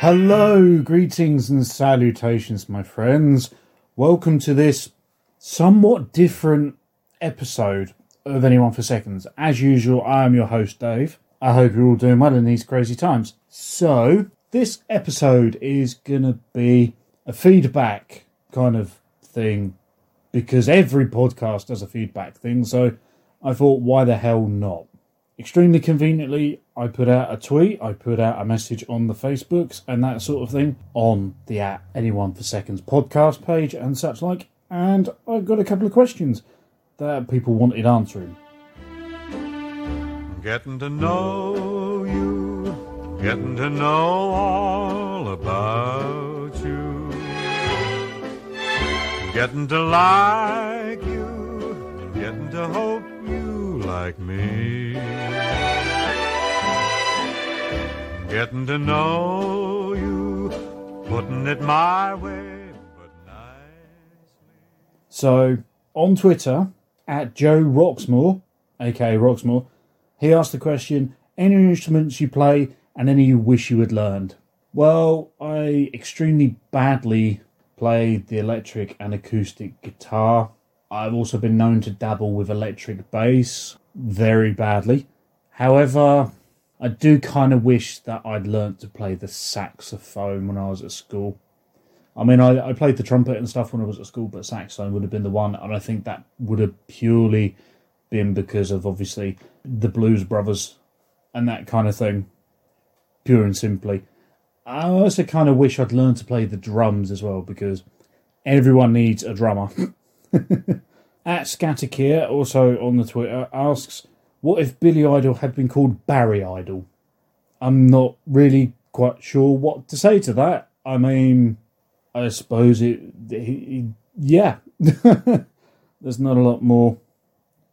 Hello, greetings and salutations, my friends. Welcome to this somewhat different episode of Anyone for Seconds. As usual, I am your host, Dave. I hope you're all doing well in these crazy times. So, this episode is going to be a feedback kind of thing because every podcast does a feedback thing. So, I thought, why the hell not? Extremely conveniently, I put out a tweet, I put out a message on the Facebooks and that sort of thing on the at Anyone for Seconds podcast page and such like. And I got a couple of questions that people wanted answering. Getting to know you, getting to know all about you, getting to like you, getting to like me. Getting to know you, putting it my way, but nicely. So on Twitter, at Joe Roxmore, aka Roxmore, he asked the question Any instruments you play and any you wish you had learned? Well, I extremely badly play the electric and acoustic guitar. I've also been known to dabble with electric bass very badly. However, I do kind of wish that I'd learnt to play the saxophone when I was at school. I mean, I, I played the trumpet and stuff when I was at school, but saxophone would have been the one, and I think that would have purely been because of obviously the Blues Brothers and that kind of thing, pure and simply. I also kind of wish I'd learned to play the drums as well because everyone needs a drummer. At Scatterkeer, also on the Twitter, asks, "What if Billy Idol had been called Barry Idol?" I'm not really quite sure what to say to that. I mean, I suppose it, it yeah. There's not a lot more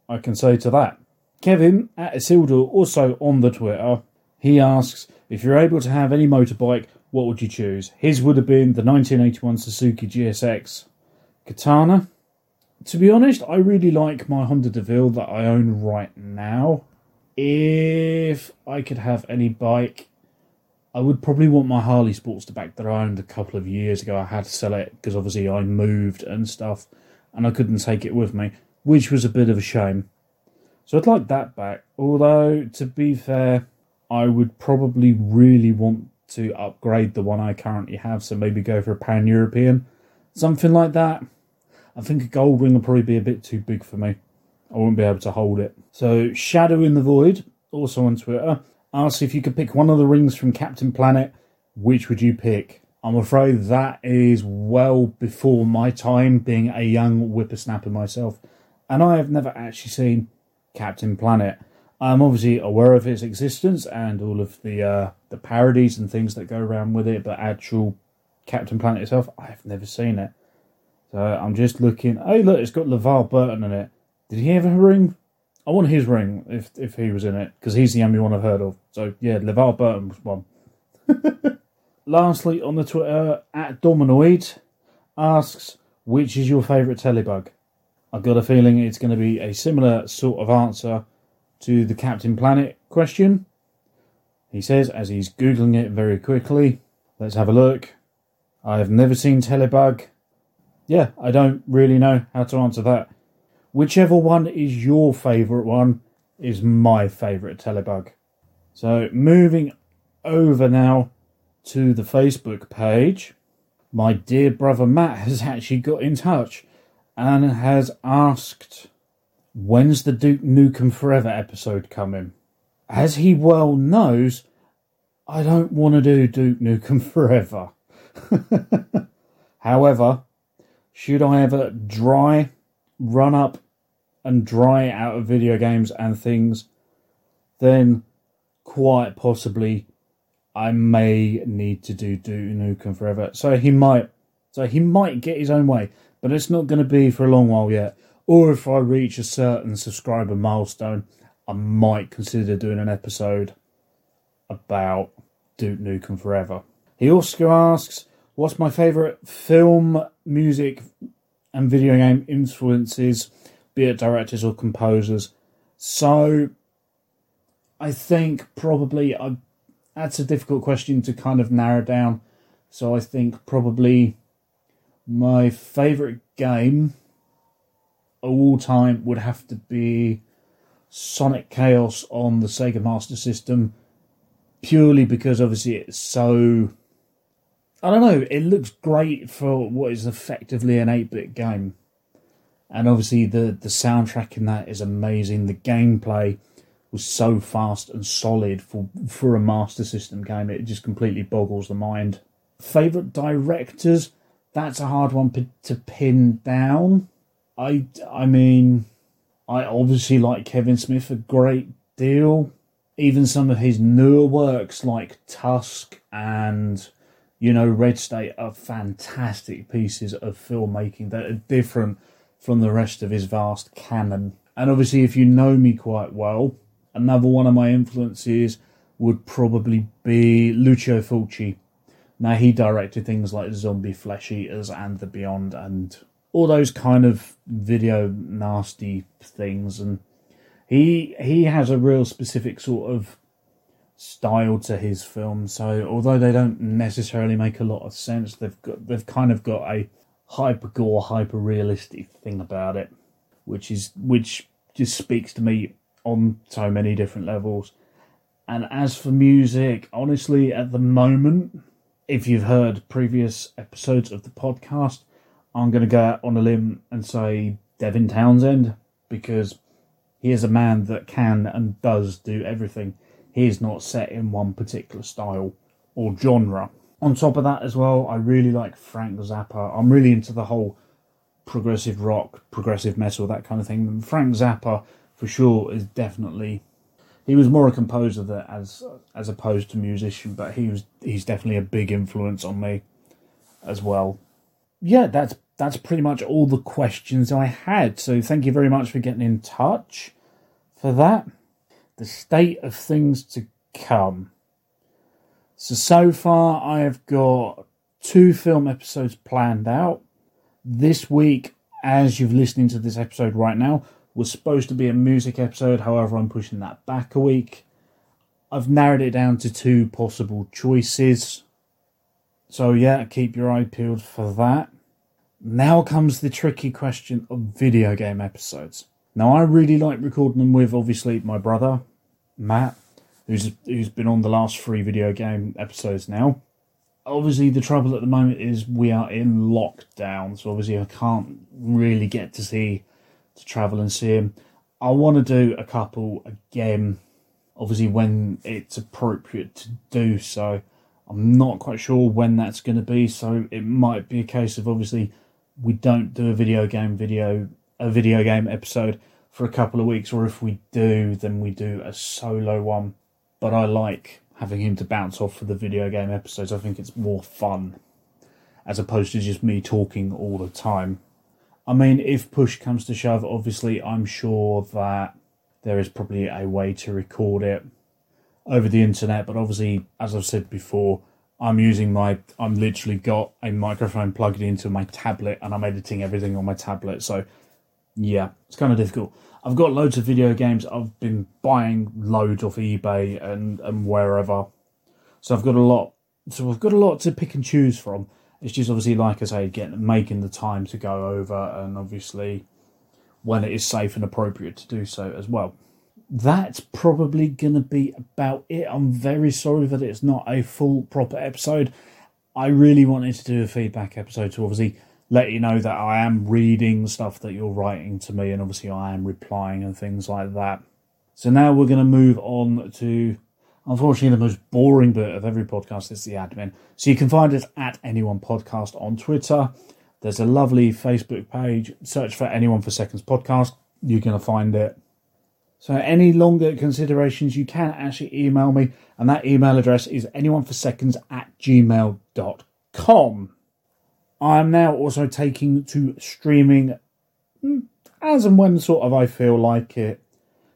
I can say to that. Kevin at Isildur, also on the Twitter, he asks if you're able to have any motorbike, what would you choose? His would have been the 1981 Suzuki GSX Katana. To be honest, I really like my Honda Deauville that I own right now. If I could have any bike, I would probably want my Harley Sportster back that I owned a couple of years ago. I had to sell it because obviously I moved and stuff, and I couldn't take it with me, which was a bit of a shame. So I'd like that back. Although, to be fair, I would probably really want to upgrade the one I currently have, so maybe go for a pan European. Something like that. I think a gold ring would probably be a bit too big for me. I wouldn't be able to hold it. So, Shadow in the Void, also on Twitter, asks if you could pick one of the rings from Captain Planet, which would you pick? I'm afraid that is well before my time being a young whippersnapper myself. And I have never actually seen Captain Planet. I'm obviously aware of its existence and all of the uh, the parodies and things that go around with it, but actual Captain Planet itself, I've never seen it. So I'm just looking. Hey, look, it's got LeVar Burton in it. Did he have a ring? I want his ring if if he was in it because he's the only one I've heard of. So yeah, LeVar Burton was one. Lastly, on the Twitter at Dominoid asks, which is your favourite telebug? I've got a feeling it's going to be a similar sort of answer to the Captain Planet question. He says as he's googling it very quickly. Let's have a look. I have never seen Telebug. Yeah, I don't really know how to answer that. Whichever one is your favourite one is my favourite Telebug. So moving over now to the Facebook page, my dear brother Matt has actually got in touch and has asked, When's the Duke Nukem Forever episode coming? As he well knows, I don't want to do Duke Nukem Forever. However, should I ever dry, run up, and dry out of video games and things, then quite possibly I may need to do Duke Nukem Forever. So he might, so he might get his own way, but it's not going to be for a long while yet. Or if I reach a certain subscriber milestone, I might consider doing an episode about Duke Nukem Forever. He also asks, What's my favourite film, music, and video game influences, be it directors or composers? So, I think probably I, that's a difficult question to kind of narrow down. So I think probably my favourite game of all time would have to be Sonic Chaos on the Sega Master System, purely because obviously it's so. I don't know, it looks great for what is effectively an 8 bit game. And obviously, the, the soundtrack in that is amazing. The gameplay was so fast and solid for, for a Master System game, it just completely boggles the mind. Favourite directors? That's a hard one p- to pin down. I, I mean, I obviously like Kevin Smith a great deal. Even some of his newer works like Tusk and, you know, Red State are fantastic pieces of filmmaking that are different from the rest of his vast canon. And obviously, if you know me quite well, another one of my influences would probably be Lucio Fulci. Now, he directed things like Zombie Flesh Eaters and The Beyond and all those kind of video nasty things. And he he has a real specific sort of style to his films. So although they don't necessarily make a lot of sense, they've got they've kind of got a hyper gore, hyper realistic thing about it, which is which just speaks to me on so many different levels. And as for music, honestly, at the moment, if you've heard previous episodes of the podcast, I'm going to go out on a limb and say Devin Townsend because he is a man that can and does do everything. He is not set in one particular style or genre. On top of that, as well, I really like Frank Zappa. I'm really into the whole progressive rock, progressive metal, that kind of thing. Frank Zappa, for sure, is definitely he was more a composer that as as opposed to musician, but he was he's definitely a big influence on me as well. Yeah, that's that's pretty much all the questions I had. So thank you very much for getting in touch for that. The state of things to come. So so far I have got two film episodes planned out. This week, as you're listening to this episode right now, was supposed to be a music episode, however, I'm pushing that back a week. I've narrowed it down to two possible choices. So, yeah, keep your eye peeled for that. Now comes the tricky question of video game episodes. Now, I really like recording them with obviously my brother, Matt, who's who's been on the last three video game episodes now. Obviously, the trouble at the moment is we are in lockdown, so obviously I can't really get to see to travel and see him. I want to do a couple again, obviously when it's appropriate to do so. I'm not quite sure when that's going to be, so it might be a case of obviously we don't do a video game video a video game episode for a couple of weeks, or if we do, then we do a solo one. But I like having him to bounce off for the video game episodes. I think it's more fun as opposed to just me talking all the time. I mean, if push comes to shove, obviously, I'm sure that there is probably a way to record it over the internet. But obviously, as I've said before, I'm using my, I'm literally got a microphone plugged into my tablet and I'm editing everything on my tablet. So, yeah, it's kind of difficult. I've got loads of video games. I've been buying loads off eBay and, and wherever. So I've got a lot. So I've got a lot to pick and choose from. It's just obviously, like I say, getting making the time to go over, and obviously when it is safe and appropriate to do so as well. That's probably going to be about it. I'm very sorry that it's not a full proper episode. I really wanted to do a feedback episode to obviously let you know that I am reading stuff that you're writing to me, and obviously I am replying and things like that. So now we're going to move on to Unfortunately, the most boring bit of every podcast is the admin. So you can find us at Anyone Podcast on Twitter. There's a lovely Facebook page. Search for Anyone for Seconds Podcast. You're going to find it. So any longer considerations, you can actually email me, and that email address is anyoneforseconds at gmail.com. I am now also taking to streaming hmm, as and when sort of I feel like it.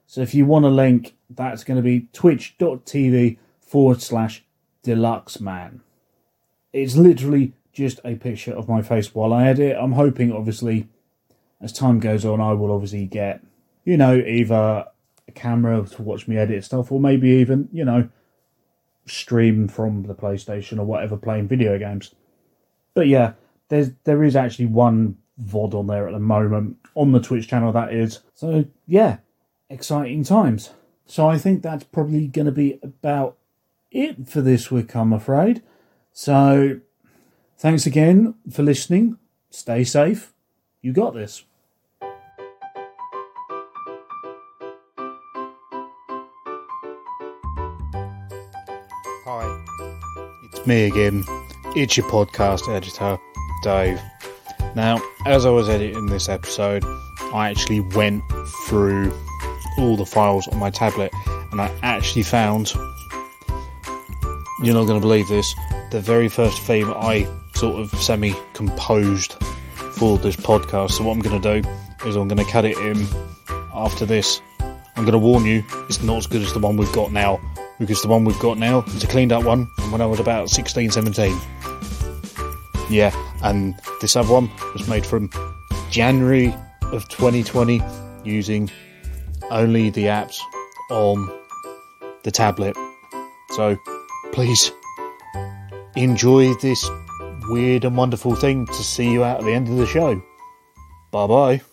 So if you want a link, that's going to be twitch.tv forward slash deluxe man. It's literally just a picture of my face while I edit. I'm hoping, obviously, as time goes on, I will obviously get, you know, either a camera to watch me edit stuff, or maybe even, you know, stream from the PlayStation or whatever playing video games. But yeah, there's there is actually one VOD on there at the moment on the Twitch channel that is. So yeah, exciting times. So I think that's probably going to be about it for this week, I'm afraid. So thanks again for listening. Stay safe. You got this. Hi, it's me again. It's your podcast editor, Dave. Now, as I was editing this episode, I actually went through all the files on my tablet and I actually found, you're not going to believe this, the very first theme I sort of semi composed for this podcast. So, what I'm going to do is I'm going to cut it in after this. I'm going to warn you, it's not as good as the one we've got now because the one we've got now is a cleaned up one from when I was about 16, 17. Yeah, and this other one was made from January of 2020 using only the apps on the tablet. So please enjoy this weird and wonderful thing to see you out at the end of the show. Bye bye.